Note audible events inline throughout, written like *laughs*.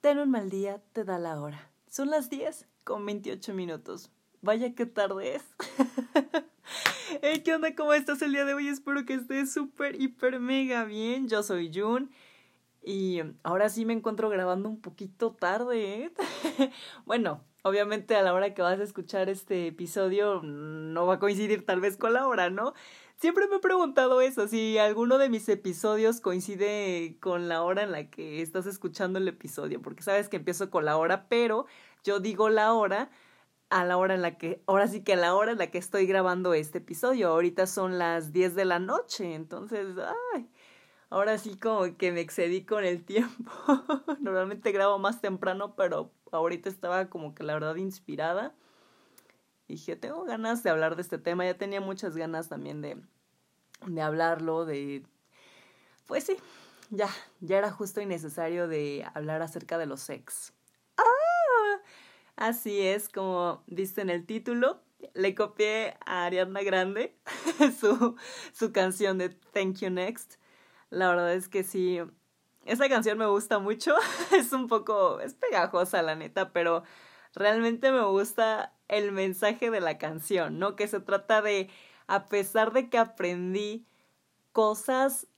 Ten un mal día, te da la hora. Son las 10 con 28 minutos. Vaya que tarde es. *laughs* ¿Qué onda? ¿Cómo estás el día de hoy? Espero que estés súper, hiper, mega bien. Yo soy Jun. Y ahora sí me encuentro grabando un poquito tarde. ¿eh? *laughs* bueno, obviamente a la hora que vas a escuchar este episodio no va a coincidir tal vez con la hora, ¿no? Siempre me he preguntado eso, si alguno de mis episodios coincide con la hora en la que estás escuchando el episodio, porque sabes que empiezo con la hora, pero yo digo la hora a la hora en la que, ahora sí que a la hora en la que estoy grabando este episodio. Ahorita son las 10 de la noche, entonces, ay, ahora sí como que me excedí con el tiempo. *laughs* Normalmente grabo más temprano, pero ahorita estaba como que la verdad inspirada dije, tengo ganas de hablar de este tema, ya tenía muchas ganas también de, de hablarlo, de... Pues sí, ya, ya era justo y necesario de hablar acerca de los sex. ¡Ah! Así es, como dice en el título, le copié a Ariana Grande *laughs* su, su canción de Thank You Next. La verdad es que sí, esa canción me gusta mucho, *laughs* es un poco, es pegajosa la neta, pero realmente me gusta el mensaje de la canción, ¿no? Que se trata de, a pesar de que aprendí cosas,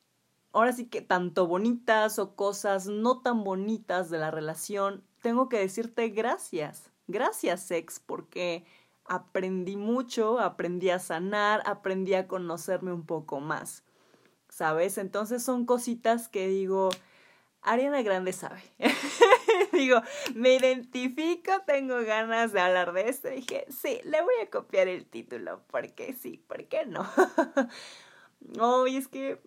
ahora sí que tanto bonitas o cosas no tan bonitas de la relación, tengo que decirte gracias, gracias sex, porque aprendí mucho, aprendí a sanar, aprendí a conocerme un poco más, ¿sabes? Entonces son cositas que digo, Ariana Grande sabe. *laughs* *laughs* Digo, me identifico, tengo ganas de hablar de esto. Dije, sí, le voy a copiar el título, porque sí, ¿por qué no? *laughs* Ay, es que.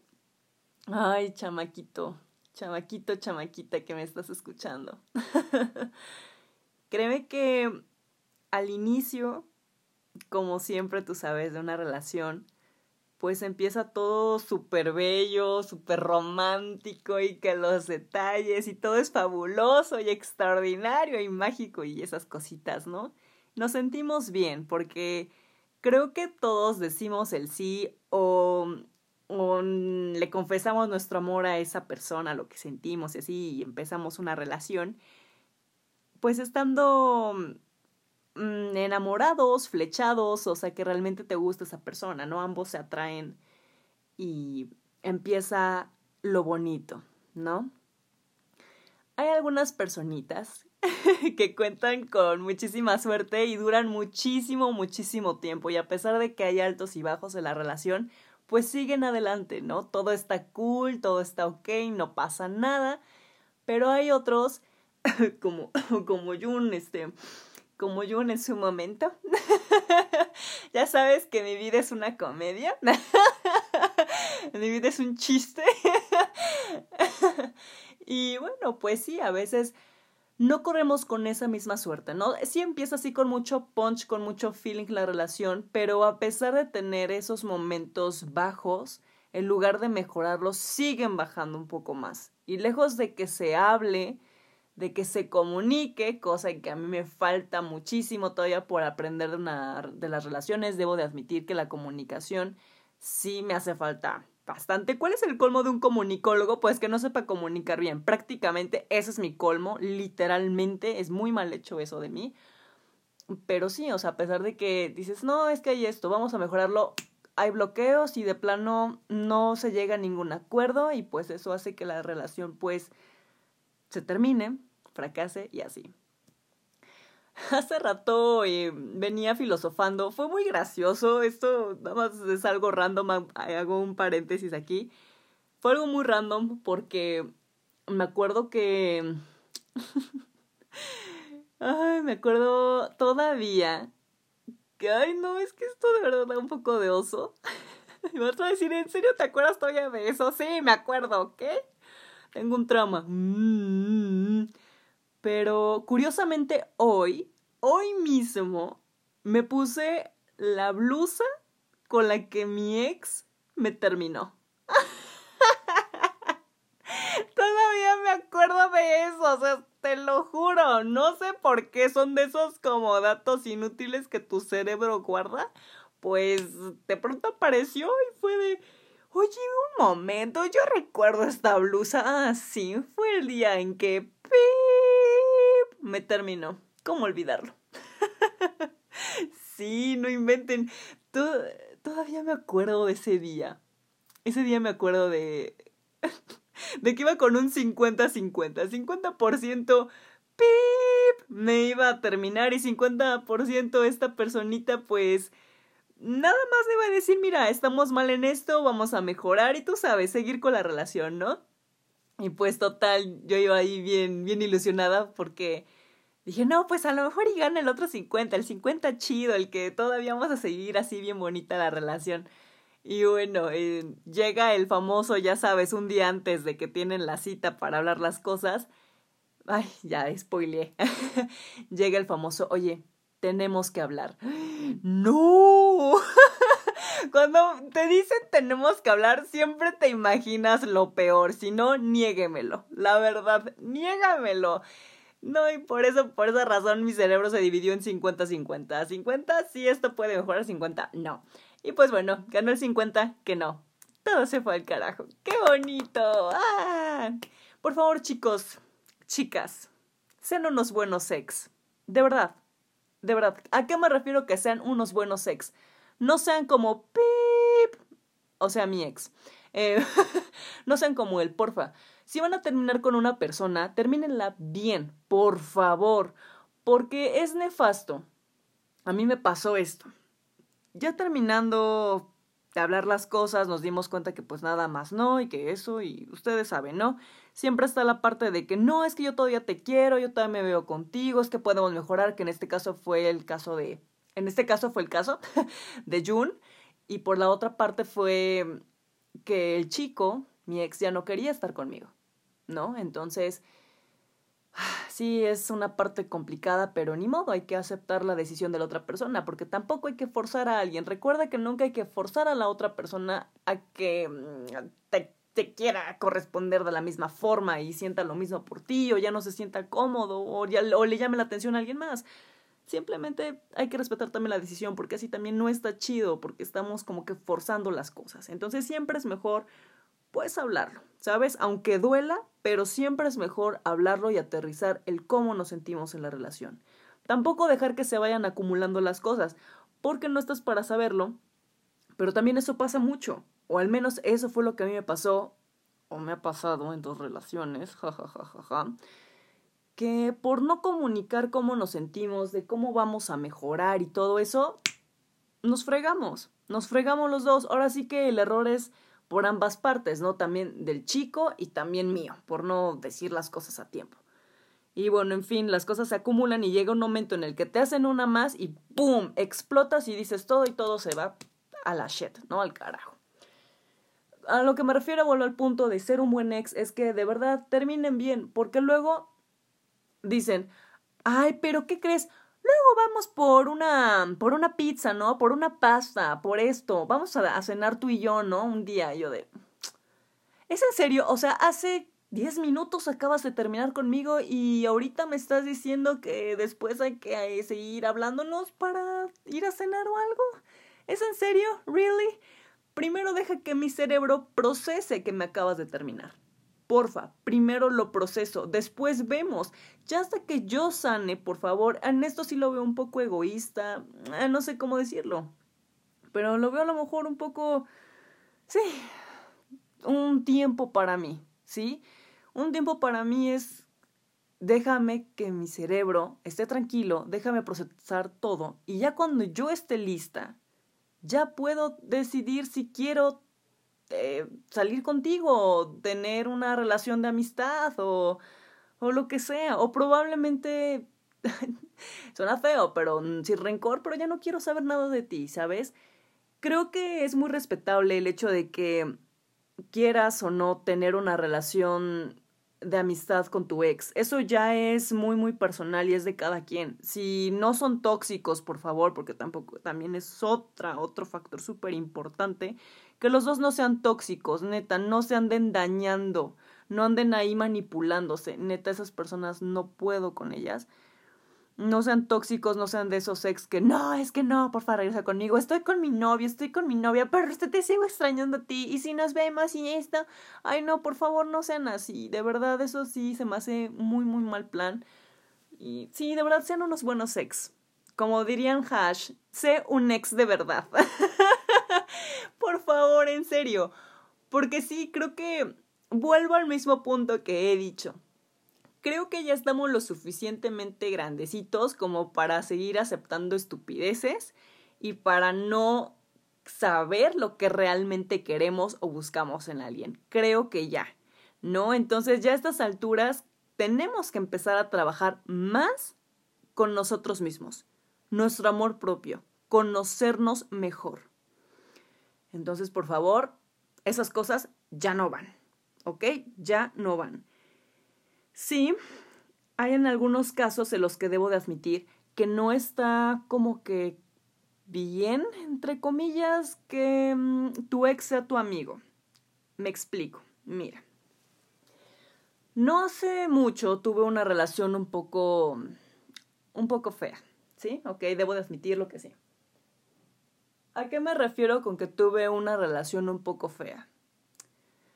Ay, chamaquito, chamaquito, chamaquita que me estás escuchando. *laughs* Créeme que al inicio, como siempre tú sabes, de una relación, pues empieza todo súper bello, súper romántico y que los detalles y todo es fabuloso y extraordinario y mágico y esas cositas, ¿no? Nos sentimos bien porque creo que todos decimos el sí o, o le confesamos nuestro amor a esa persona, lo que sentimos y así y empezamos una relación, pues estando Mm, enamorados, flechados, o sea que realmente te gusta esa persona, ¿no? Ambos se atraen y empieza lo bonito, ¿no? Hay algunas personitas *laughs* que cuentan con muchísima suerte y duran muchísimo, muchísimo tiempo y a pesar de que hay altos y bajos en la relación, pues siguen adelante, ¿no? Todo está cool, todo está ok, no pasa nada, pero hay otros *coughs* como, *coughs* como Jun, este, como yo en su momento. *laughs* ya sabes que mi vida es una comedia. *laughs* mi vida es un chiste. *laughs* y bueno, pues sí, a veces no corremos con esa misma suerte, ¿no? Sí empieza así con mucho punch, con mucho feeling la relación, pero a pesar de tener esos momentos bajos, en lugar de mejorarlos, siguen bajando un poco más. Y lejos de que se hable, de que se comunique, cosa que a mí me falta muchísimo todavía por aprender de, una, de las relaciones. Debo de admitir que la comunicación sí me hace falta bastante. ¿Cuál es el colmo de un comunicólogo? Pues que no sepa comunicar bien. Prácticamente ese es mi colmo, literalmente. Es muy mal hecho eso de mí. Pero sí, o sea, a pesar de que dices, no, es que hay esto, vamos a mejorarlo, hay bloqueos y de plano no se llega a ningún acuerdo y pues eso hace que la relación pues se termine, fracase y así. Hace rato eh, venía filosofando, fue muy gracioso, esto nada más es algo random, hago un paréntesis aquí. Fue algo muy random porque me acuerdo que... *laughs* ay, me acuerdo todavía que, ay, no, es que esto de verdad da un poco de oso. *laughs* Y vas a decir, ¿en serio te acuerdas todavía de eso? Sí, me acuerdo, ¿ok? Tengo un trauma. Mm. Pero curiosamente hoy, hoy mismo, me puse la blusa con la que mi ex me terminó. *laughs* Todavía me acuerdo de eso, o sea, te lo juro. No sé por qué son de esos como datos inútiles que tu cerebro guarda. Pues de pronto apareció y fue de Oye, un momento, yo recuerdo esta blusa. Ah, sí, fue el día en que... me terminó. ¿Cómo olvidarlo? *laughs* sí, no inventen. todavía me acuerdo de ese día. Ese día me acuerdo de... *laughs* de que iba con un 50-50. 50%, ¡pip! Me iba a terminar y 50% esta personita pues nada más le iba a decir, mira, estamos mal en esto, vamos a mejorar y tú sabes, seguir con la relación, ¿no? Y pues total, yo iba ahí bien, bien ilusionada porque dije, no, pues a lo mejor y gana el otro 50, el 50 chido, el que todavía vamos a seguir así bien bonita la relación. Y bueno, eh, llega el famoso, ya sabes, un día antes de que tienen la cita para hablar las cosas. Ay, ya spoileé. *laughs* llega el famoso, oye, tenemos que hablar. No. *laughs* Cuando te dicen tenemos que hablar, siempre te imaginas lo peor. Si no, niéguemelo. La verdad, niégamelo. No, y por eso, por esa razón, mi cerebro se dividió en 50-50. 50, sí, esto puede mejorar, 50, no. Y pues bueno, ganó el 50, que no. Todo se fue al carajo. ¡Qué bonito! ¡Ah! Por favor, chicos, chicas, sean unos buenos sex. De verdad, de verdad. ¿A qué me refiero que sean unos buenos sex? No sean como pip, o sea, mi ex. Eh, *laughs* no sean como él, porfa. Si van a terminar con una persona, termínenla bien, por favor, porque es nefasto. A mí me pasó esto ya terminando de hablar las cosas, nos dimos cuenta que pues nada más no, y que eso, y ustedes saben, ¿no? Siempre está la parte de que no, es que yo todavía te quiero, yo todavía me veo contigo, es que podemos mejorar, que en este caso fue el caso de, en este caso fue el caso *laughs* de June, y por la otra parte fue que el chico, mi ex, ya no quería estar conmigo, ¿no? Entonces, *sighs* sí es una parte complicada, pero ni modo, hay que aceptar la decisión de la otra persona, porque tampoco hay que forzar a alguien. Recuerda que nunca hay que forzar a la otra persona a que mm, te, te quiera corresponder de la misma forma y sienta lo mismo por ti, o ya no se sienta cómodo, o, ya, o le llame la atención a alguien más. Simplemente hay que respetar también la decisión, porque así también no está chido, porque estamos como que forzando las cosas. Entonces siempre es mejor puedes hablarlo, ¿sabes? Aunque duela, pero siempre es mejor hablarlo y aterrizar el cómo nos sentimos en la relación. Tampoco dejar que se vayan acumulando las cosas, porque no estás para saberlo, pero también eso pasa mucho, o al menos eso fue lo que a mí me pasó, o me ha pasado en dos relaciones, jajajaja, que por no comunicar cómo nos sentimos, de cómo vamos a mejorar y todo eso, nos fregamos, nos fregamos los dos. Ahora sí que el error es por ambas partes, ¿no? También del chico y también mío, por no decir las cosas a tiempo. Y bueno, en fin, las cosas se acumulan y llega un momento en el que te hacen una más y ¡pum! explotas y dices todo y todo se va a la shit, ¿no? Al carajo. A lo que me refiero, vuelvo al punto de ser un buen ex, es que de verdad terminen bien, porque luego dicen, ay, pero ¿qué crees? Luego vamos por una, por una pizza, ¿no? Por una pasta, por esto. Vamos a, cenar tú y yo, ¿no? Un día. yo de... ¿Es en serio? O sea, hace diez minutos acabas de terminar conmigo y ahorita me estás diciendo que después hay que eh, seguir hablándonos para ir a cenar o algo. ¿Es en serio? ¿Really? Primero deja que mi cerebro procese que me acabas de terminar. Porfa, primero lo proceso, después vemos. Ya hasta que yo sane, por favor. En esto sí lo veo un poco egoísta, eh, no sé cómo decirlo. Pero lo veo a lo mejor un poco... Sí, un tiempo para mí, ¿sí? Un tiempo para mí es déjame que mi cerebro esté tranquilo, déjame procesar todo y ya cuando yo esté lista, ya puedo decidir si quiero eh, salir contigo, o tener una relación de amistad o, o lo que sea. O probablemente *laughs* suena feo, pero sin rencor, pero ya no quiero saber nada de ti, ¿sabes? Creo que es muy respetable el hecho de que quieras o no tener una relación de amistad con tu ex. Eso ya es muy, muy personal y es de cada quien. Si no son tóxicos, por favor, porque tampoco, también es otra, otro factor súper importante, que los dos no sean tóxicos, neta, no se anden dañando, no anden ahí manipulándose, neta, esas personas no puedo con ellas. No sean tóxicos, no sean de esos ex que no, es que no, por favor, regresa conmigo. Estoy con mi novia, estoy con mi novia, pero usted te sigo extrañando a ti. Y si nos vemos y esto, ay no, por favor, no sean así. De verdad, eso sí se me hace muy, muy mal plan. Y sí, de verdad, sean unos buenos ex. Como dirían Hash, sé un ex de verdad. *laughs* Por favor, en serio. Porque sí, creo que vuelvo al mismo punto que he dicho. Creo que ya estamos lo suficientemente grandecitos como para seguir aceptando estupideces y para no saber lo que realmente queremos o buscamos en alguien. Creo que ya. ¿No? Entonces ya a estas alturas tenemos que empezar a trabajar más con nosotros mismos, nuestro amor propio, conocernos mejor. Entonces, por favor, esas cosas ya no van, ¿ok? Ya no van. Sí, hay en algunos casos en los que debo de admitir que no está como que bien, entre comillas, que mm, tu ex sea tu amigo. Me explico. Mira, no hace mucho tuve una relación un poco, un poco fea, ¿sí? Ok, debo de admitirlo que sí. ¿A qué me refiero con que tuve una relación un poco fea?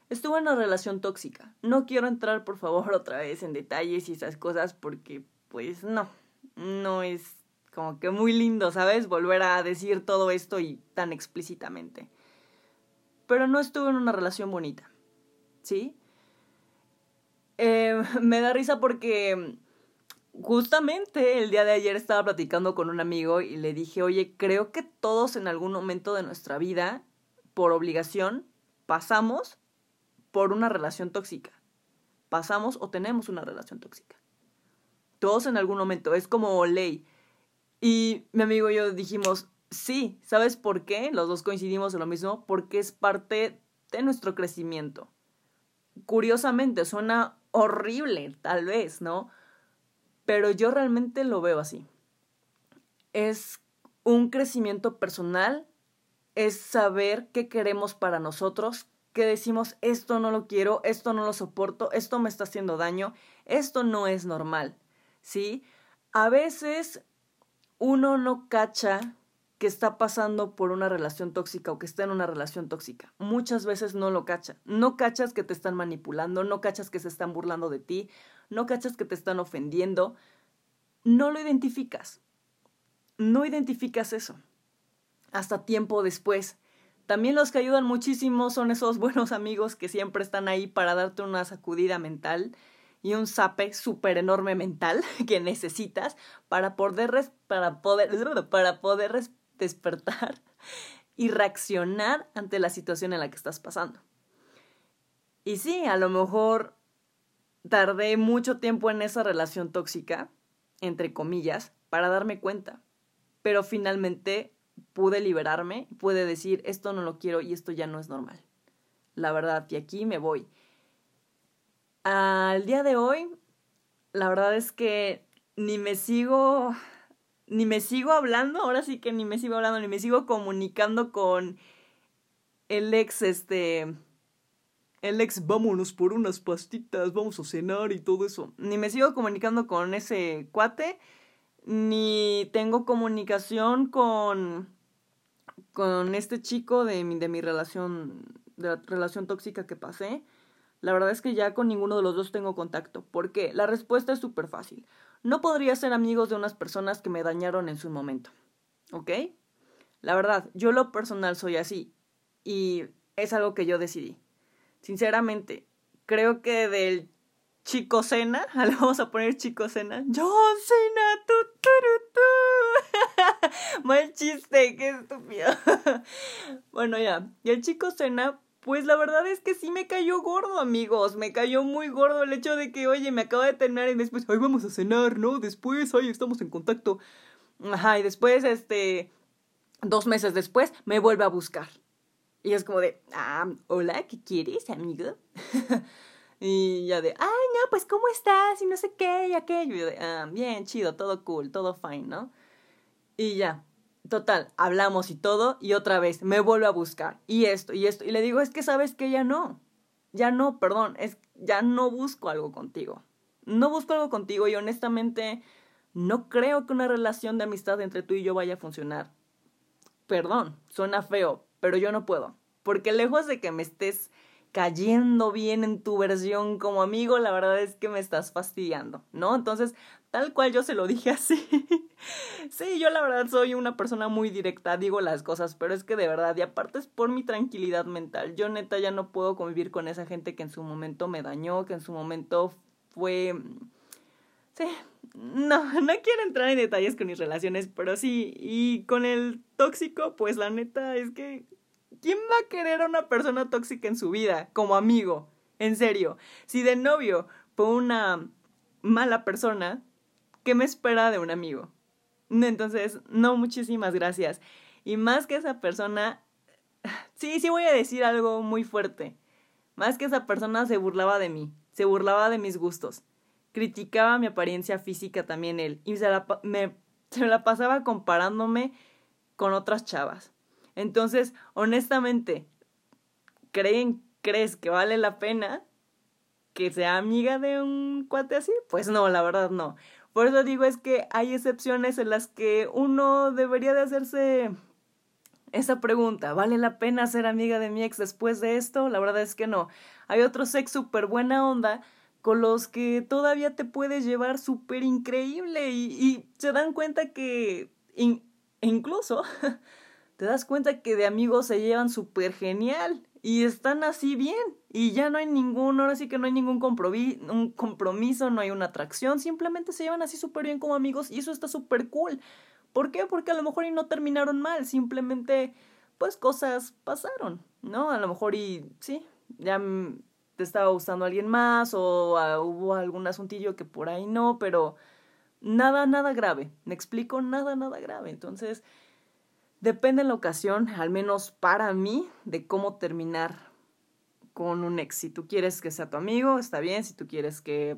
Estuve en una relación tóxica. No quiero entrar, por favor, *laughs* otra vez en detalles y esas cosas porque, pues, no, no es como que muy lindo, ¿sabes? Volver a decir todo esto y tan explícitamente. Pero no estuve en una relación bonita, ¿sí? Eh, *laughs* me da risa porque justamente el día de ayer estaba platicando con un amigo y le dije, oye, creo que todos en algún momento de nuestra vida, por obligación, pasamos por una relación tóxica. Pasamos o tenemos una relación tóxica. Todos en algún momento, es como ley. Y mi amigo y yo dijimos, sí, ¿sabes por qué? Los dos coincidimos en lo mismo, porque es parte de nuestro crecimiento. Curiosamente, suena horrible, tal vez, ¿no? Pero yo realmente lo veo así. Es un crecimiento personal, es saber qué queremos para nosotros, que decimos, esto no lo quiero, esto no lo soporto, esto me está haciendo daño, esto no es normal, ¿sí? A veces uno no cacha que está pasando por una relación tóxica o que está en una relación tóxica. Muchas veces no lo cacha. No cachas que te están manipulando, no cachas que se están burlando de ti, no cachas que te están ofendiendo. No lo identificas. No identificas eso. Hasta tiempo después. También los que ayudan muchísimo son esos *laughs* buenos amigos que siempre están ahí para darte una sacudida mental y un zape súper enorme mental *laughs* que necesitas para poder, para poder, *laughs* para poder despertar y reaccionar ante la situación en la que estás pasando. Y sí, a lo mejor tardé mucho tiempo en esa relación tóxica, entre comillas, para darme cuenta. Pero finalmente pude liberarme, pude decir, esto no lo quiero y esto ya no es normal. La verdad, y aquí me voy. Al día de hoy, la verdad es que ni me sigo ni me sigo hablando, ahora sí que ni me sigo hablando, ni me sigo comunicando con el ex, este, el ex, vámonos por unas pastitas, vamos a cenar y todo eso. Ni me sigo comunicando con ese cuate, ni tengo comunicación con, con este chico de mi, de mi relación, de la relación tóxica que pasé. La verdad es que ya con ninguno de los dos tengo contacto. ¿Por qué? La respuesta es súper fácil. No podría ser amigos de unas personas que me dañaron en su momento. ¿Ok? La verdad, yo lo personal soy así. Y es algo que yo decidí. Sinceramente, creo que del chico cena, *laughs* le vamos a poner chico cena. John Cena, tu, tu, *laughs* Mal chiste, qué estúpido. *laughs* bueno, ya. Y el chico cena, pues la verdad es que sí me cayó gordo, amigos. Me cayó muy gordo el hecho de que, oye, me acabo de terminar y después, ay, vamos a cenar, ¿no? Después, ay, estamos en contacto. Ajá, y después, este, dos meses después, me vuelve a buscar. Y es como de, ah, hola, ¿qué quieres, amigo? Y ya de, ay, no, pues, ¿cómo estás? Y no sé qué, y aquello. Y de, ah, bien, chido, todo cool, todo fine, ¿no? Y ya, Total, hablamos y todo, y otra vez me vuelve a buscar, y esto, y esto, y le digo, es que sabes que ya no, ya no, perdón, es, ya no busco algo contigo, no busco algo contigo y honestamente no creo que una relación de amistad entre tú y yo vaya a funcionar. Perdón, suena feo, pero yo no puedo, porque lejos de que me estés cayendo bien en tu versión como amigo, la verdad es que me estás fastidiando, ¿no? Entonces, tal cual yo se lo dije *laughs* así. sí, yo la verdad soy una persona muy directa, digo las cosas, pero es que de verdad, y aparte es por mi tranquilidad mental, yo neta ya no puedo convivir con esa gente que en su momento me dañó, que en su momento fue... Sí, no, *laughs* no quiero entrar en detalles con mis relaciones, pero sí, y con el tóxico, pues la neta es que ¿Quién va a querer a una persona tóxica en su vida como amigo? En serio, si de novio fue una mala persona, ¿qué me espera de un amigo? Entonces, no, muchísimas gracias. Y más que esa persona, sí, sí voy a decir algo muy fuerte. Más que esa persona se burlaba de mí, se burlaba de mis gustos, criticaba mi apariencia física también él y se la, se la pasaba comparándome con otras chavas. Entonces, honestamente, ¿creen, crees que vale la pena que sea amiga de un cuate así? Pues no, la verdad no. Por eso digo es que hay excepciones en las que uno debería de hacerse esa pregunta, ¿vale la pena ser amiga de mi ex después de esto? La verdad es que no. Hay otros ex súper buena onda con los que todavía te puedes llevar súper increíble y, y, se dan cuenta que incluso *laughs* te das cuenta que de amigos se llevan súper genial y están así bien y ya no hay ningún, ahora sí que no hay ningún un compromiso, no hay una atracción, simplemente se llevan así súper bien como amigos y eso está súper cool. ¿Por qué? Porque a lo mejor y no terminaron mal, simplemente pues cosas pasaron, ¿no? A lo mejor y sí, ya te estaba gustando alguien más o ah, hubo algún asuntillo que por ahí no, pero nada, nada grave, me explico, nada, nada grave. Entonces, Depende en la ocasión, al menos para mí, de cómo terminar con un ex. Si tú quieres que sea tu amigo, está bien. Si tú quieres que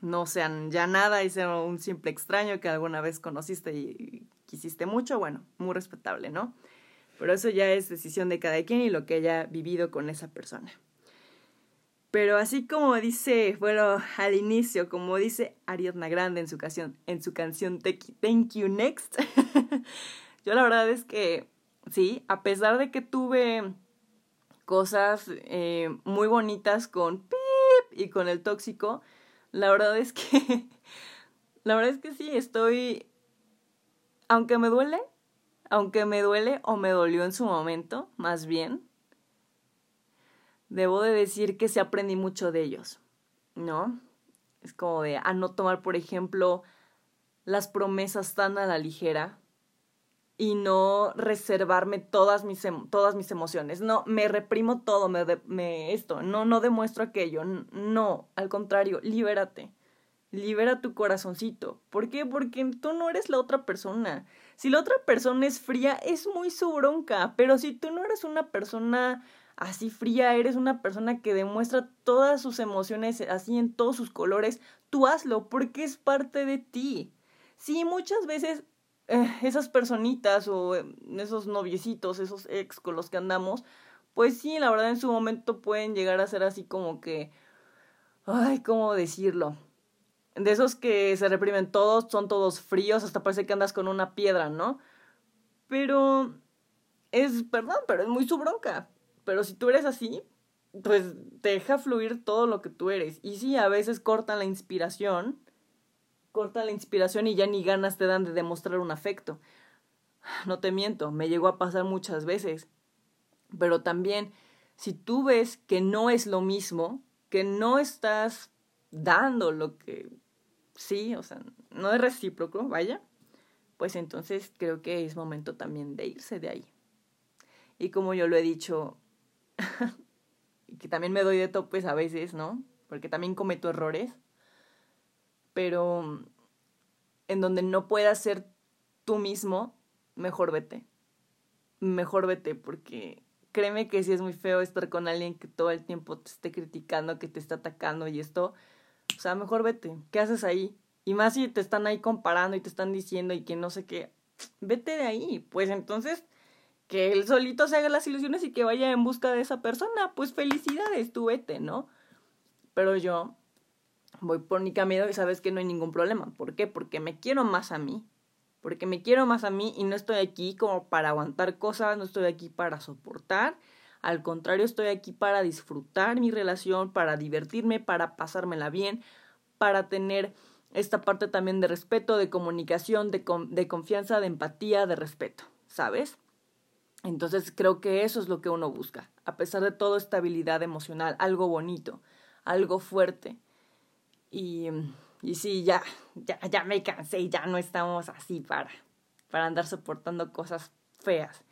no sean ya nada y sea un simple extraño que alguna vez conociste y quisiste mucho, bueno, muy respetable, ¿no? Pero eso ya es decisión de cada quien y lo que haya vivido con esa persona. Pero así como dice, bueno, al inicio, como dice Ariadna Grande en su canción, en su canción Thank You Next, *laughs* Yo la verdad es que sí, a pesar de que tuve cosas eh, muy bonitas con Pip y con el tóxico, la verdad es que, *laughs* la verdad es que sí, estoy, aunque me duele, aunque me duele o me dolió en su momento, más bien, debo de decir que sí aprendí mucho de ellos, ¿no? Es como de a no tomar, por ejemplo, las promesas tan a la ligera, y no reservarme todas mis, todas mis emociones. No, me reprimo todo, me, me esto, no, no demuestro aquello. No, al contrario, libérate. Libera tu corazoncito. ¿Por qué? Porque tú no eres la otra persona. Si la otra persona es fría, es muy su bronca. Pero si tú no eres una persona así fría, eres una persona que demuestra todas sus emociones así en todos sus colores, tú hazlo porque es parte de ti. Sí, muchas veces eh, esas personitas o eh, esos noviecitos, esos ex con los que andamos, pues sí, la verdad en su momento pueden llegar a ser así como que, ay, ¿cómo decirlo? De esos que se reprimen todos, son todos fríos, hasta parece que andas con una piedra, ¿no? Pero es, perdón, pero es muy su bronca. Pero si tú eres así, pues deja fluir todo lo que tú eres. Y sí, a veces cortan la inspiración corta la inspiración y ya ni ganas te dan de demostrar un afecto. No te miento, me llegó a pasar muchas veces. Pero también, si tú ves que no es lo mismo, que no estás dando lo que sí, o sea, no es recíproco, vaya, pues entonces creo que es momento también de irse de ahí. Y como yo lo he dicho, *laughs* y que también me doy de topes a veces, ¿no? Porque también cometo errores pero en donde no puedas ser tú mismo, mejor vete. Mejor vete porque créeme que sí es muy feo estar con alguien que todo el tiempo te esté criticando, que te está atacando y esto. O sea, mejor vete. ¿Qué haces ahí? Y más si te están ahí comparando y te están diciendo y que no sé qué. *tsk* Vete de ahí. Pues entonces, que él solito se haga las ilusiones y que vaya en busca de esa persona. Pues felicidades, tú vete, ¿no? Pero yo voy por mi camino y sabes que no hay ningún problema. ¿Por qué? Porque me quiero más a mí. Porque me quiero más a mí y no estoy aquí como para aguantar cosas, no estoy aquí para soportar Al contrario, estoy aquí para disfrutar mi relación, para divertirme, para pasármela bien, para tener esta parte también de respeto, de comunicación, de, de confianza, de empatía, de respeto, ¿sabes? Entonces creo que eso es lo que uno busca, a pesar de todo estabilidad emocional, algo bonito, algo fuerte. Y, y sí, ya, ya, ya me cansé y ya no estamos así para, para andar soportando cosas feas.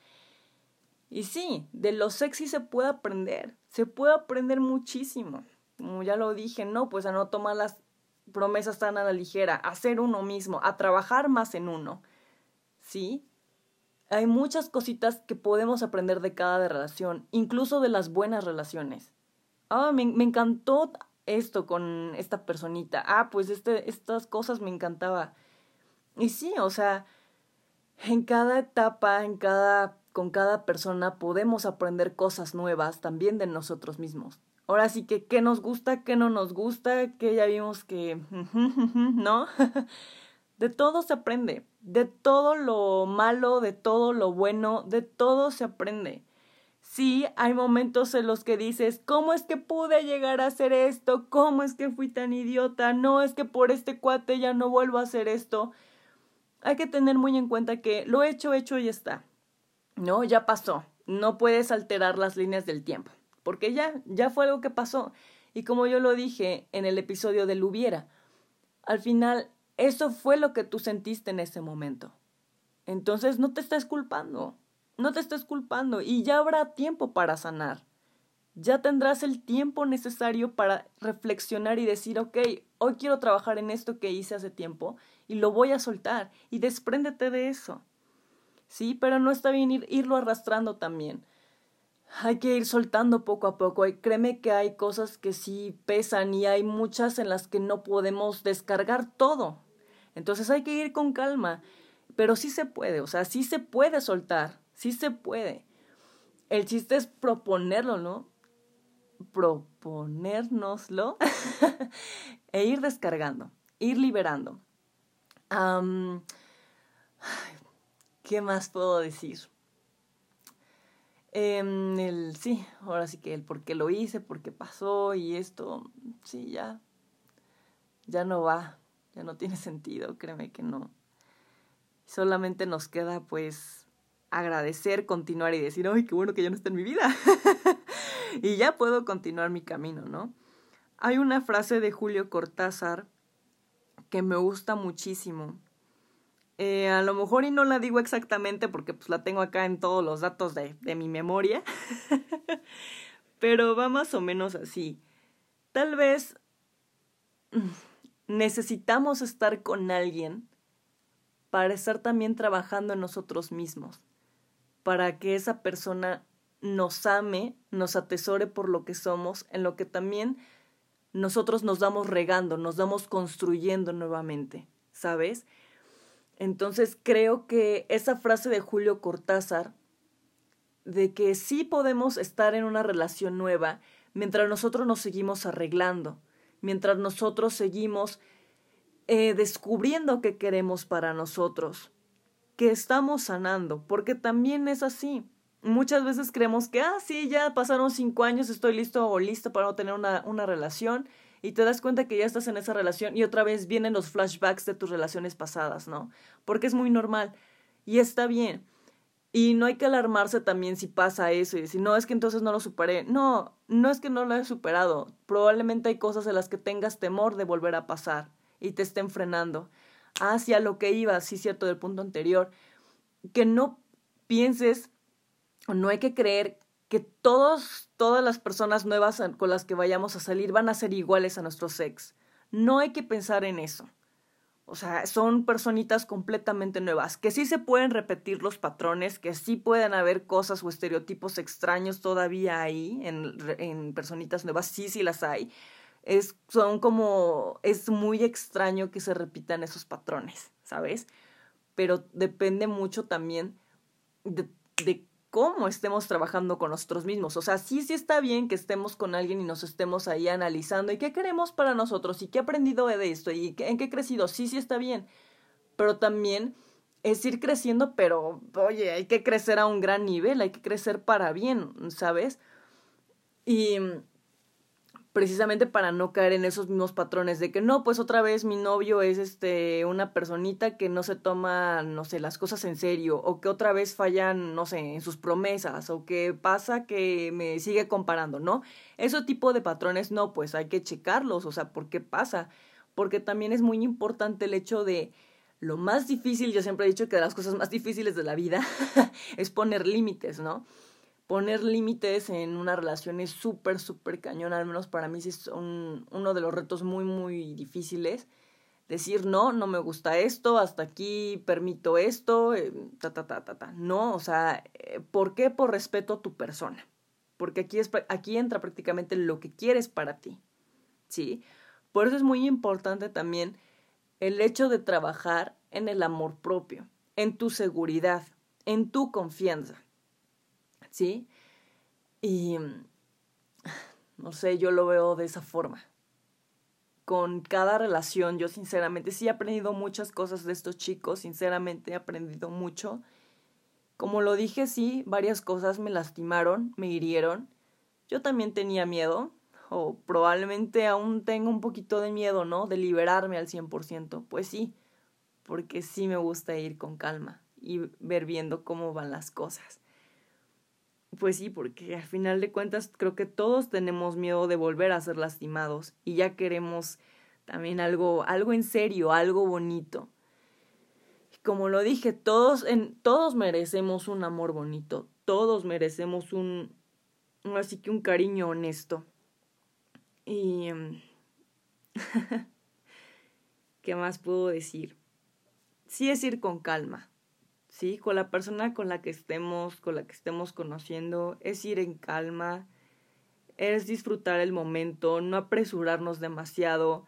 Y sí, de lo sexy se puede aprender, se puede aprender muchísimo. Como ya lo dije, no, pues a no tomar las promesas tan a la ligera, a ser uno mismo, a trabajar más en uno. ¿Sí? Hay muchas cositas que podemos aprender de cada relación, incluso de las buenas relaciones. Ah, me, me encantó esto con esta personita. Ah, pues este, estas cosas me encantaba. Y sí, o sea, en cada etapa, en cada, con cada persona podemos aprender cosas nuevas también de nosotros mismos. Ahora sí que qué nos gusta, qué no nos gusta, que ya vimos que, *laughs* ¿no? *laughs* De todo se aprende, de todo lo malo, de todo lo bueno, de todo se aprende. Sí, hay momentos en los que dices, ¿cómo es que pude llegar a hacer esto? ¿Cómo es que fui tan idiota? No, es que por este cuate ya no vuelvo a hacer esto. Hay que tener muy en cuenta que lo hecho, hecho y está. No, ya pasó. No puedes alterar las líneas del tiempo porque ya, ya fue algo que pasó. Y como yo lo dije en el episodio del hubiera, al final eso fue lo que tú sentiste en ese momento. Entonces no te estés culpando, no te estés culpando y ya habrá tiempo para sanar. Ya tendrás el tiempo necesario para reflexionar y decir, ok, hoy quiero trabajar en esto que hice hace tiempo y lo voy a soltar y despréndete de eso. Sí, pero no está bien ir, irlo arrastrando también hay que ir soltando poco a poco. Y créeme que hay cosas que sí pesan y hay muchas en las que no podemos descargar todo. Entonces hay que ir con calma. Pero sí se puede, o sea, sí se puede soltar, sí se puede. El chiste es proponerlo, ¿no? Proponérnoslo *laughs* e ir descargando, ir liberando. ¿Qué más puedo decir? Eh, el, sí, ahora sí que el por qué lo hice, por qué pasó y esto, sí, ya, ya no va, ya no tiene sentido, créeme que no. Solamente nos queda pues agradecer, continuar y decir, ay, qué bueno que ya no está en mi vida. *laughs* y ya puedo continuar mi camino, ¿no? Hay una frase de Julio Cortázar que me gusta muchísimo eh, a lo mejor y no la digo exactamente porque pues la tengo acá en todos los datos de, de mi memoria. *laughs* Pero va más o menos así. Tal vez necesitamos estar con alguien para estar también trabajando en nosotros mismos, para que esa persona nos ame, nos atesore por lo que somos, en lo que también nosotros nos damos regando, nos damos construyendo nuevamente, ¿sabes? Entonces creo que esa frase de Julio Cortázar, de que sí podemos estar en una relación nueva mientras nosotros nos seguimos arreglando, mientras nosotros seguimos eh, descubriendo qué queremos para nosotros, que estamos sanando, porque también es así. Muchas veces creemos que, ah, sí, ya pasaron cinco años, estoy listo o lista para no tener una, una relación y te das cuenta que ya estás en esa relación y otra vez vienen los flashbacks de tus relaciones pasadas, ¿no? Porque es muy normal y está bien. Y no hay que alarmarse también si pasa eso y decir, no, es que entonces no lo superé. No, no es que no lo he superado. Probablemente hay cosas en las que tengas temor de volver a pasar y te estén frenando. Hacia lo que iba, sí, cierto, del punto anterior. Que no pienses, no hay que creer que todos, todas las personas nuevas con las que vayamos a salir van a ser iguales a nuestro sex. No hay que pensar en eso. O sea, son personitas completamente nuevas, que sí se pueden repetir los patrones, que sí pueden haber cosas o estereotipos extraños todavía ahí en, en personitas nuevas, sí, sí las hay. Es, son como, es muy extraño que se repitan esos patrones, ¿sabes? Pero depende mucho también de, de cómo estemos trabajando con nosotros mismos. O sea, sí, sí está bien que estemos con alguien y nos estemos ahí analizando y qué queremos para nosotros y qué he aprendido de esto y en qué he crecido. Sí, sí está bien. Pero también es ir creciendo, pero oye, hay que crecer a un gran nivel, hay que crecer para bien, ¿sabes? Y precisamente para no caer en esos mismos patrones de que no, pues otra vez mi novio es este una personita que no se toma, no sé, las cosas en serio o que otra vez fallan, no sé, en sus promesas o que pasa que me sigue comparando, ¿no? Ese tipo de patrones no, pues hay que checarlos, o sea, ¿por qué pasa? Porque también es muy importante el hecho de lo más difícil, yo siempre he dicho que de las cosas más difíciles de la vida *laughs* es poner límites, ¿no? Poner límites en una relación es súper, súper cañón, al menos para mí es uno de los retos muy, muy difíciles. Decir, no, no me gusta esto, hasta aquí permito esto, eh, ta, ta, ta, ta, ta. No, o sea, eh, ¿por qué? Por respeto a tu persona. Porque aquí, es, aquí entra prácticamente lo que quieres para ti. ¿Sí? Por eso es muy importante también el hecho de trabajar en el amor propio, en tu seguridad, en tu confianza. ¿Sí? Y, *sighs* no sé, yo lo veo de esa forma. Con cada relación, yo sinceramente sí he aprendido muchas cosas de estos chicos, sinceramente he aprendido mucho. Como lo dije, sí, varias cosas me lastimaron, me hirieron. Yo también tenía miedo, o probablemente aún tengo un poquito de miedo, ¿no? De liberarme al 100%. Pues sí, porque sí me gusta ir con calma y ver viendo cómo van las cosas. Pues sí, porque al final de cuentas creo que todos tenemos miedo de volver a ser lastimados y ya queremos también algo, algo en serio, algo bonito. Como lo dije, todos, en, todos merecemos un amor bonito, todos merecemos un, así que un cariño honesto. Y... Em, *laughs* ¿Qué más puedo decir? Sí es ir con calma. ¿Sí? Con la persona con la que estemos, con la que estemos conociendo, es ir en calma, es disfrutar el momento, no apresurarnos demasiado.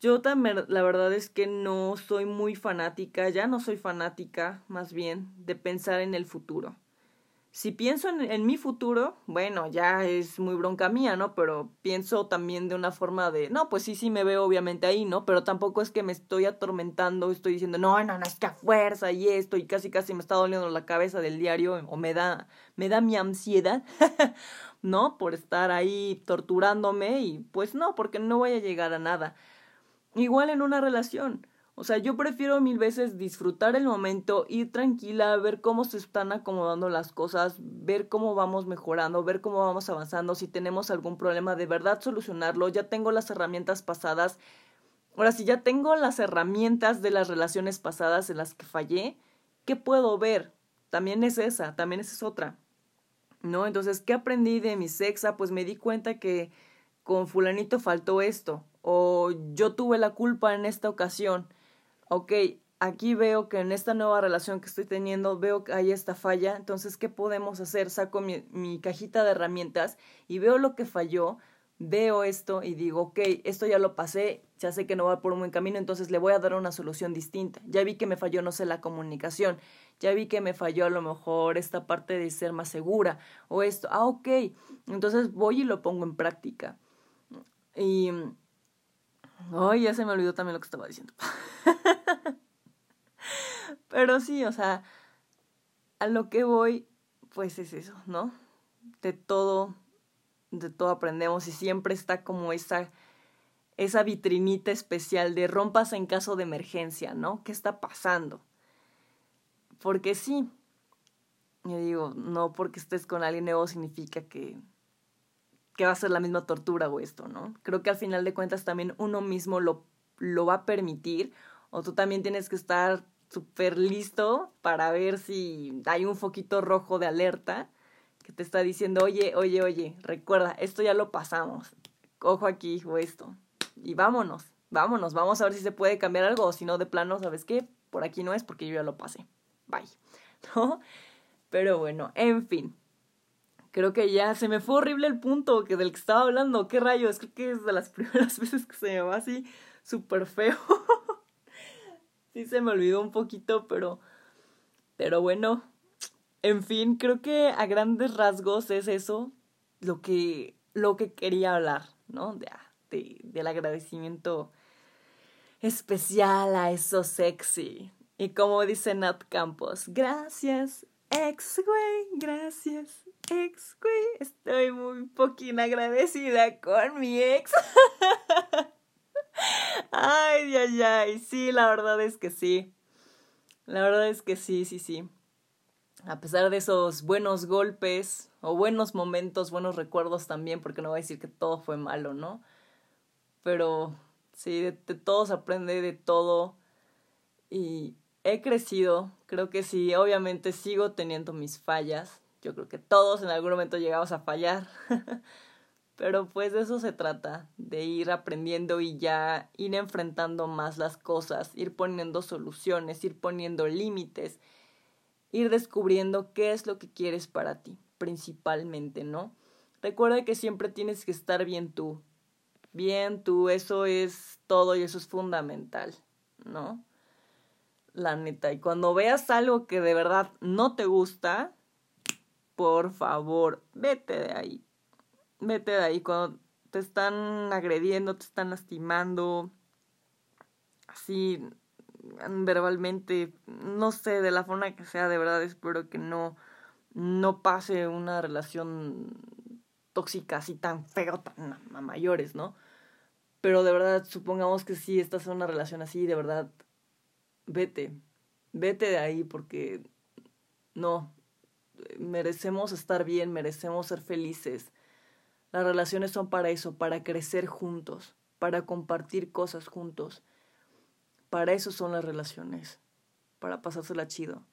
Yo también, la verdad es que no soy muy fanática, ya no soy fanática, más bien, de pensar en el futuro si pienso en, mi futuro, bueno, ya es muy bronca mía, ¿no? Pero pienso también de una forma de, no, pues sí, sí me veo obviamente ahí, ¿no? Pero tampoco es que me estoy atormentando, estoy diciendo, no, no, no, es que a fuerza y esto, y casi casi me está doliendo la cabeza del diario, o me da, me da mi ansiedad, *laughs* ¿no? Por estar ahí torturándome, y pues no, porque no voy a llegar a nada. Igual en una relación. O sea, yo prefiero mil veces disfrutar el momento, ir tranquila, ver cómo se están acomodando las cosas, ver cómo vamos mejorando, ver cómo vamos avanzando, si tenemos algún problema, de verdad solucionarlo. Ya tengo las herramientas pasadas. Ahora, si ya tengo las herramientas de las relaciones pasadas en las que fallé, ¿qué puedo ver? También es esa, también esa es otra. ¿No? Entonces, ¿qué aprendí de mi sexa? Pues me di cuenta que con fulanito faltó esto, o yo tuve la culpa en esta ocasión ok, aquí veo que en esta nueva relación que estoy teniendo veo que hay esta falla, entonces, ¿qué podemos hacer? Saco mi, cajita de herramientas y veo lo que falló, veo esto y digo, ok, esto ya lo pasé, ya sé que no va por un buen camino, entonces le voy a dar una solución distinta. Ya vi que me falló, no sé, la comunicación, ya vi que me falló a lo mejor esta parte de ser más segura o esto, ah, ok, entonces voy y lo pongo en práctica. Y... Ay, ya se me olvidó también lo que estaba diciendo. *laughs* Pero sí, o sea, a lo que voy, pues es eso, ¿no? De todo, de todo aprendemos y siempre está como esa, esa vitrinita especial de rompas en caso de emergencia, ¿no? ¿Qué está pasando? Porque sí, yo digo, no porque estés con alguien nuevo significa que, que va a ser la misma tortura o esto, ¿no? Creo que al final de cuentas también uno mismo lo, lo va a permitir o tú también tienes que estar súper listo para ver si hay un foquito rojo de alerta que te está diciendo, oye, oye, oye, recuerda, esto ya lo pasamos, ojo aquí, hijo, esto, y vámonos, vámonos, vamos a ver si se puede cambiar algo, o si no, de plano, ¿sabes qué? Por aquí no es porque yo ya lo pasé, bye, *laughs* ¿no? Pero bueno, en fin, creo que ya se me fue horrible el punto que del que estaba hablando, qué rayos, creo que es de las *laughs* primeras veces que se me va así súper feo *laughs* sí se me olvidó un poquito, pero, pero bueno, en fin, creo que a grandes rasgos es eso lo que, lo que quería hablar, ¿no? De, de, del agradecimiento especial a eso sexy. Y como dice Nat Campos, gracias, ex güey, gracias, ex güey. Estoy muy poquín agradecida con mi ex. *laughs* ay, ay, ay, sí, la verdad es que sí. La verdad es que sí, sí, sí. A pesar de esos buenos golpes o buenos momentos, buenos recuerdos también, porque no voy a decir que todo fue malo, ¿no? Pero sí, de, de todo se aprende, de todo. Y he crecido, creo que sí, obviamente sigo teniendo mis fallas. Yo creo que todos en algún momento llegamos a fallar. *laughs* Pero pues de eso se trata, de ir aprendiendo y ya ir enfrentando más las cosas, ir poniendo soluciones, ir poniendo límites, ir descubriendo qué es lo que quieres para ti, principalmente, ¿no? Recuerda que siempre tienes que estar bien tú. Bien tú, eso es todo y eso es fundamental, ¿no? La neta, y cuando veas algo que de verdad no te gusta, por favor, vete de ahí. Vete de ahí. Cuando te están agrediendo, te están lastimando, así verbalmente, no sé, de la forma que sea, de verdad espero que no, no pase una relación tóxica así tan feo, tan mayores, ¿no? Pero de verdad, supongamos que sí, estás en una relación así, de verdad, vete, vete de ahí porque no, merecemos estar bien, merecemos ser felices las relaciones son para eso, para crecer juntos, para compartir cosas juntos. Para eso son las relaciones, para pasársela chido.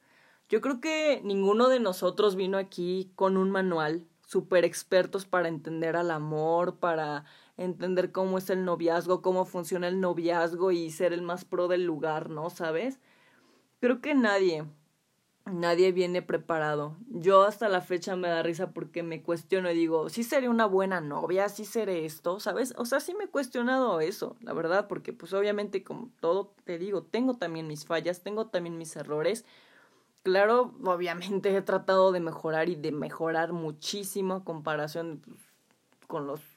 Yo creo que ninguno de nosotros vino aquí con un manual, super expertos para entender al amor, para entender cómo es el noviazgo, cómo funciona el noviazgo y ser el más pro del lugar, ¿no? ¿Sabes? Creo que nadie, nadie viene preparado. Yo hasta la fecha me da risa porque me cuestiono y digo, ¿sí seré una buena novia? ¿Sí seré esto? ¿Sabes? O sea, sí me he cuestionado eso, la verdad, porque pues obviamente como todo te digo, tengo también mis fallas, tengo también mis errores. Claro, obviamente he tratado de mejorar y de mejorar muchísimo a comparación pues, con los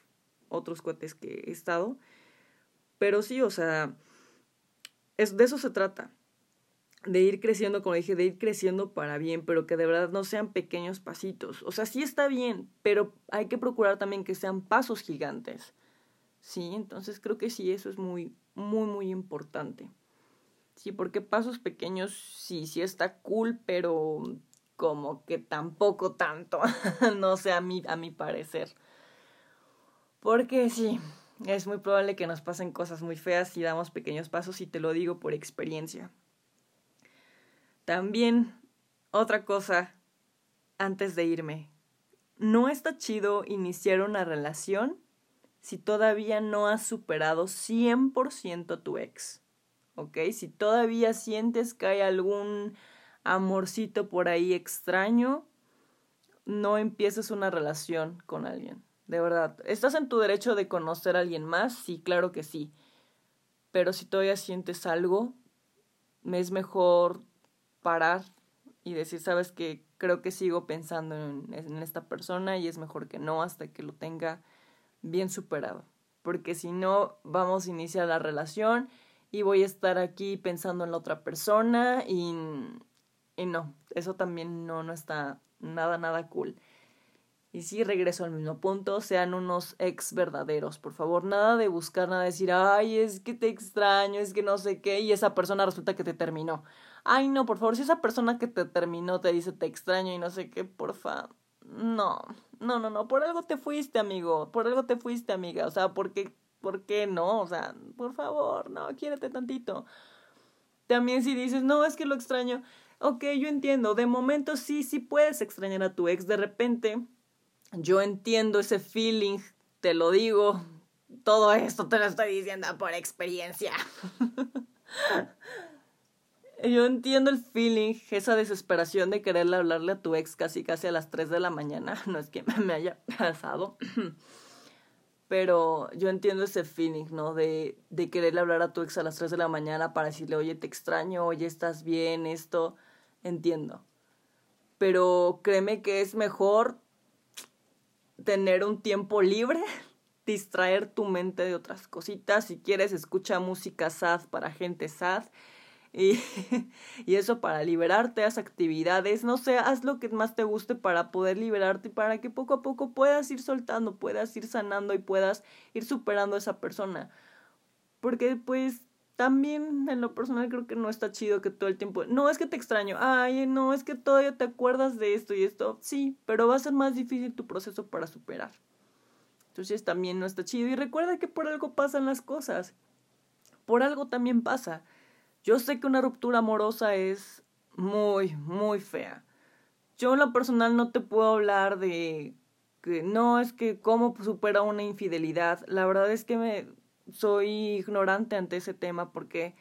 otros cohetes que he estado. Pero sí, o sea, es, de eso se trata de ir creciendo, como dije, de ir creciendo para bien, pero que de verdad no sean pequeños pasitos. O sea, sí está bien, pero hay que procurar también que sean pasos gigantes. Sí, entonces creo que sí, eso es muy, muy, muy importante. Sí, porque pasos pequeños sí, sí está cool, pero como que tampoco tanto. *laughs* no sé, a mí, a mi parecer. Porque sí, es muy probable que nos pasen cosas muy feas si damos pequeños pasos y te lo digo por experiencia. También, otra cosa, antes de irme, no está chido iniciar una relación si todavía no has superado 100% a tu ex. ¿Ok? Si todavía sientes que hay algún amorcito por ahí extraño, no empieces una relación con alguien. De verdad. ¿Estás en tu derecho de conocer a alguien más? Sí, claro que sí. Pero si todavía sientes algo, me es mejor parar y decir, sabes que creo que sigo pensando en, en, esta persona y es mejor que no hasta que lo tenga bien superado. Porque si no, vamos a iniciar la relación y voy a estar aquí pensando en la otra persona y, y no, eso también no, no está nada, nada cool. Y sí, regreso al mismo punto, sean unos ex verdaderos, por favor, nada de buscar, nada de decir, ay, es que te extraño, es que no sé qué, y esa persona resulta que te terminó ay no, por favor, si esa persona que te terminó te dice te extraño y no sé qué, porfa, no, no, no, no, por algo te fuiste, amigo, por algo te fuiste, amiga, o sea, ¿por qué, por qué no? O sea, por favor, no, quiérete tantito. También si dices, no, es que lo extraño, ok, yo entiendo, de momento sí, sí puedes extrañar a tu ex, de repente, yo entiendo ese feeling, te lo digo, todo esto te lo estoy diciendo por experiencia. *laughs* Yo entiendo el feeling, esa desesperación de quererle hablarle a tu ex casi casi a las 3 de la mañana. *laughs* No es que me haya pasado. Pero yo entiendo ese feeling, ¿no? De, de quererle hablar a tu ex a las 3 de la mañana para decirle, oye, te extraño, oye, estás bien, esto. Entiendo. Pero créeme que es mejor tener un tiempo libre, *laughs* distraer tu mente de otras cositas. Si quieres, escucha música sad para gente sad Y, *laughs* y eso para liberarte, haz actividades, no sé, haz lo que más te guste para poder liberarte, para que poco a poco puedas ir soltando, puedas ir sanando y puedas ir superando a esa persona. Porque pues también en lo personal creo que no está chido que todo el tiempo, no es que te extraño, ay, no, es que todavía te acuerdas de esto y esto, sí, pero va a ser más difícil tu proceso para superar. Entonces también no está chido y recuerda que por algo pasan las cosas, por algo también pasa. Yo sé que una ruptura amorosa es muy, muy fea. Yo en lo personal no te puedo hablar de que no es que cómo supera una infidelidad. La verdad es que me soy ignorante ante ese tema porque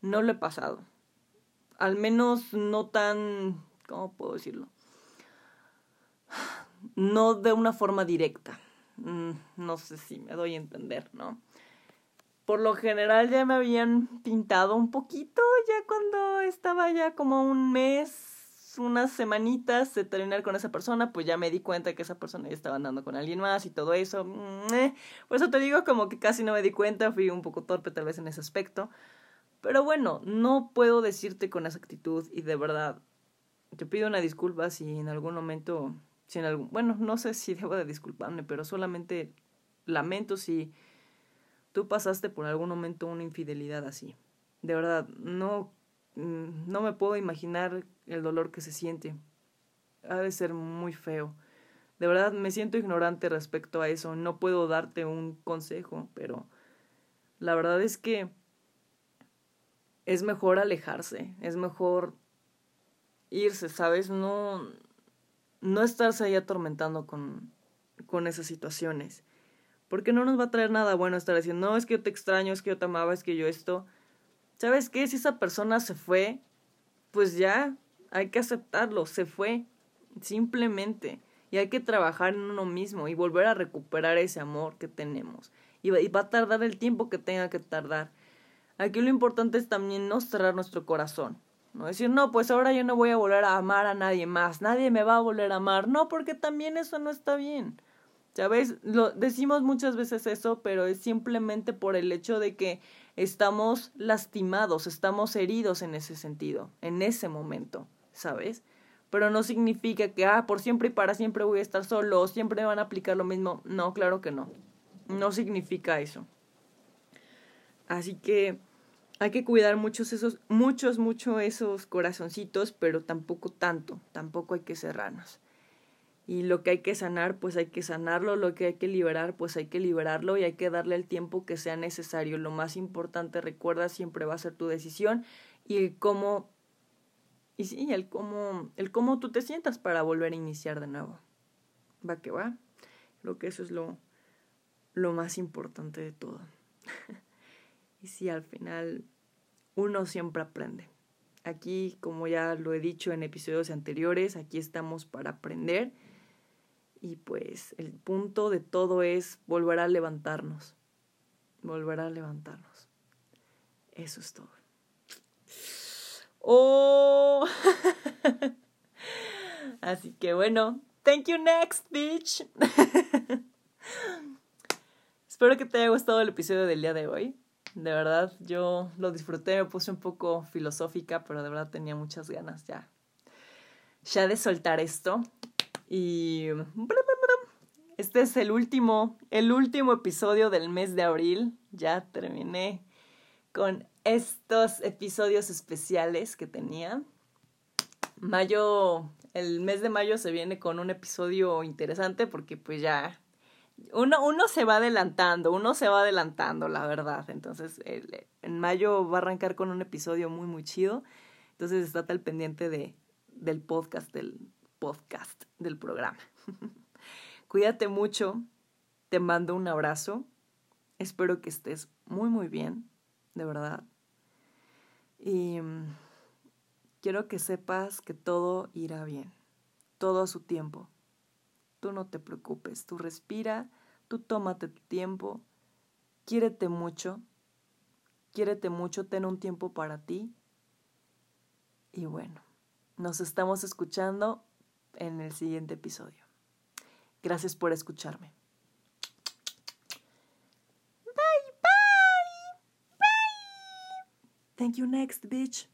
no lo he pasado. Al menos no tan, ¿cómo puedo decirlo? No de una forma directa. Mm, no sé si me doy a entender, ¿no? Por lo general ya me habían pintado un poquito ya cuando estaba ya como un mes unas semanitas de terminar con esa persona, pues ya me di cuenta que esa persona ya estaba andando con alguien más y todo eso. Por eso te digo como que casi no me di cuenta, fui un poco torpe tal vez en ese aspecto. Pero bueno, no puedo decirte con esa actitud y de verdad te pido una disculpa si en algún momento, si en algún, bueno, no sé si debo de disculparme, pero solamente lamento si tú pasaste por algún momento una infidelidad así. De verdad, no no me puedo imaginar el dolor que se siente. Ha de ser muy feo. De verdad me siento ignorante respecto a eso. No puedo darte un consejo, pero la verdad es que es mejor alejarse, es mejor irse, ¿sabes? No, no estarse ahí atormentando con, con esas situaciones. Porque no nos va a traer nada bueno estar diciendo, no, es que yo te extraño, es que yo te amaba, es que yo esto. ¿Sabes qué? Si esa persona se fue, pues ya hay que aceptarlo, se fue, simplemente. Y hay que trabajar en uno mismo y volver a recuperar ese amor que tenemos. Y va, a tardar el tiempo que tenga que tardar. Aquí lo importante es también no cerrar nuestro corazón. No decir, no, pues ahora yo no voy a volver a amar a nadie más, nadie me va a volver a amar. No, porque también eso no está bien. ¿Sabes? Lo decimos muchas veces eso, pero es simplemente por el hecho de que estamos lastimados, estamos heridos en ese sentido, en ese momento, ¿sabes? Pero no significa que, ah, por siempre y para siempre voy a estar solo, siempre van a aplicar lo mismo. No, claro que no. No significa eso. Así que hay que cuidar muchos esos, muchos, mucho esos corazoncitos, pero tampoco tanto, tampoco hay que cerrarnos y lo que hay que sanar, pues hay que sanarlo, lo que hay que liberar, pues hay que liberarlo y hay que darle el tiempo que sea necesario. Lo más importante, recuerda, siempre va a ser tu decisión y el cómo, y sí, el cómo, el cómo tú te sientas para volver a iniciar de nuevo. Va que va. Creo que eso es lo, lo más importante de todo. *laughs* y sí, al final uno siempre aprende. Aquí, como ya lo he dicho en episodios anteriores, aquí estamos para aprender y pues el punto de todo es volver a levantarnos. Volver a levantarnos. Eso es todo. Oh. *laughs* Así que bueno, thank you next, bitch. *laughs* Espero que te haya gustado el episodio del día de hoy. De verdad, yo lo disfruté, me puse un poco filosófica, pero de verdad tenía muchas ganas ya. Ya de soltar esto. Y este es el último, el último episodio del mes de abril. Ya terminé con estos episodios especiales que tenía. Mayo, el mes de mayo se viene con un episodio interesante porque pues ya uno, uno se va adelantando, uno se va adelantando, la verdad. Entonces, en mayo va a arrancar con un episodio muy, muy chido. Entonces, está al pendiente de, del podcast, del, podcast del programa. *laughs* Cuídate mucho, te mando un abrazo, espero que estés muy muy bien, de verdad. Y mm, quiero que sepas que todo irá bien, todo a su tiempo. Tú no te preocupes, tú respira, tú tómate tu tiempo, quiérete mucho, quiérete mucho, ten un tiempo para ti. Y bueno, nos estamos escuchando en el siguiente episodio. Gracias por escucharme. Bye, bye, bye. Thank you next, bitch.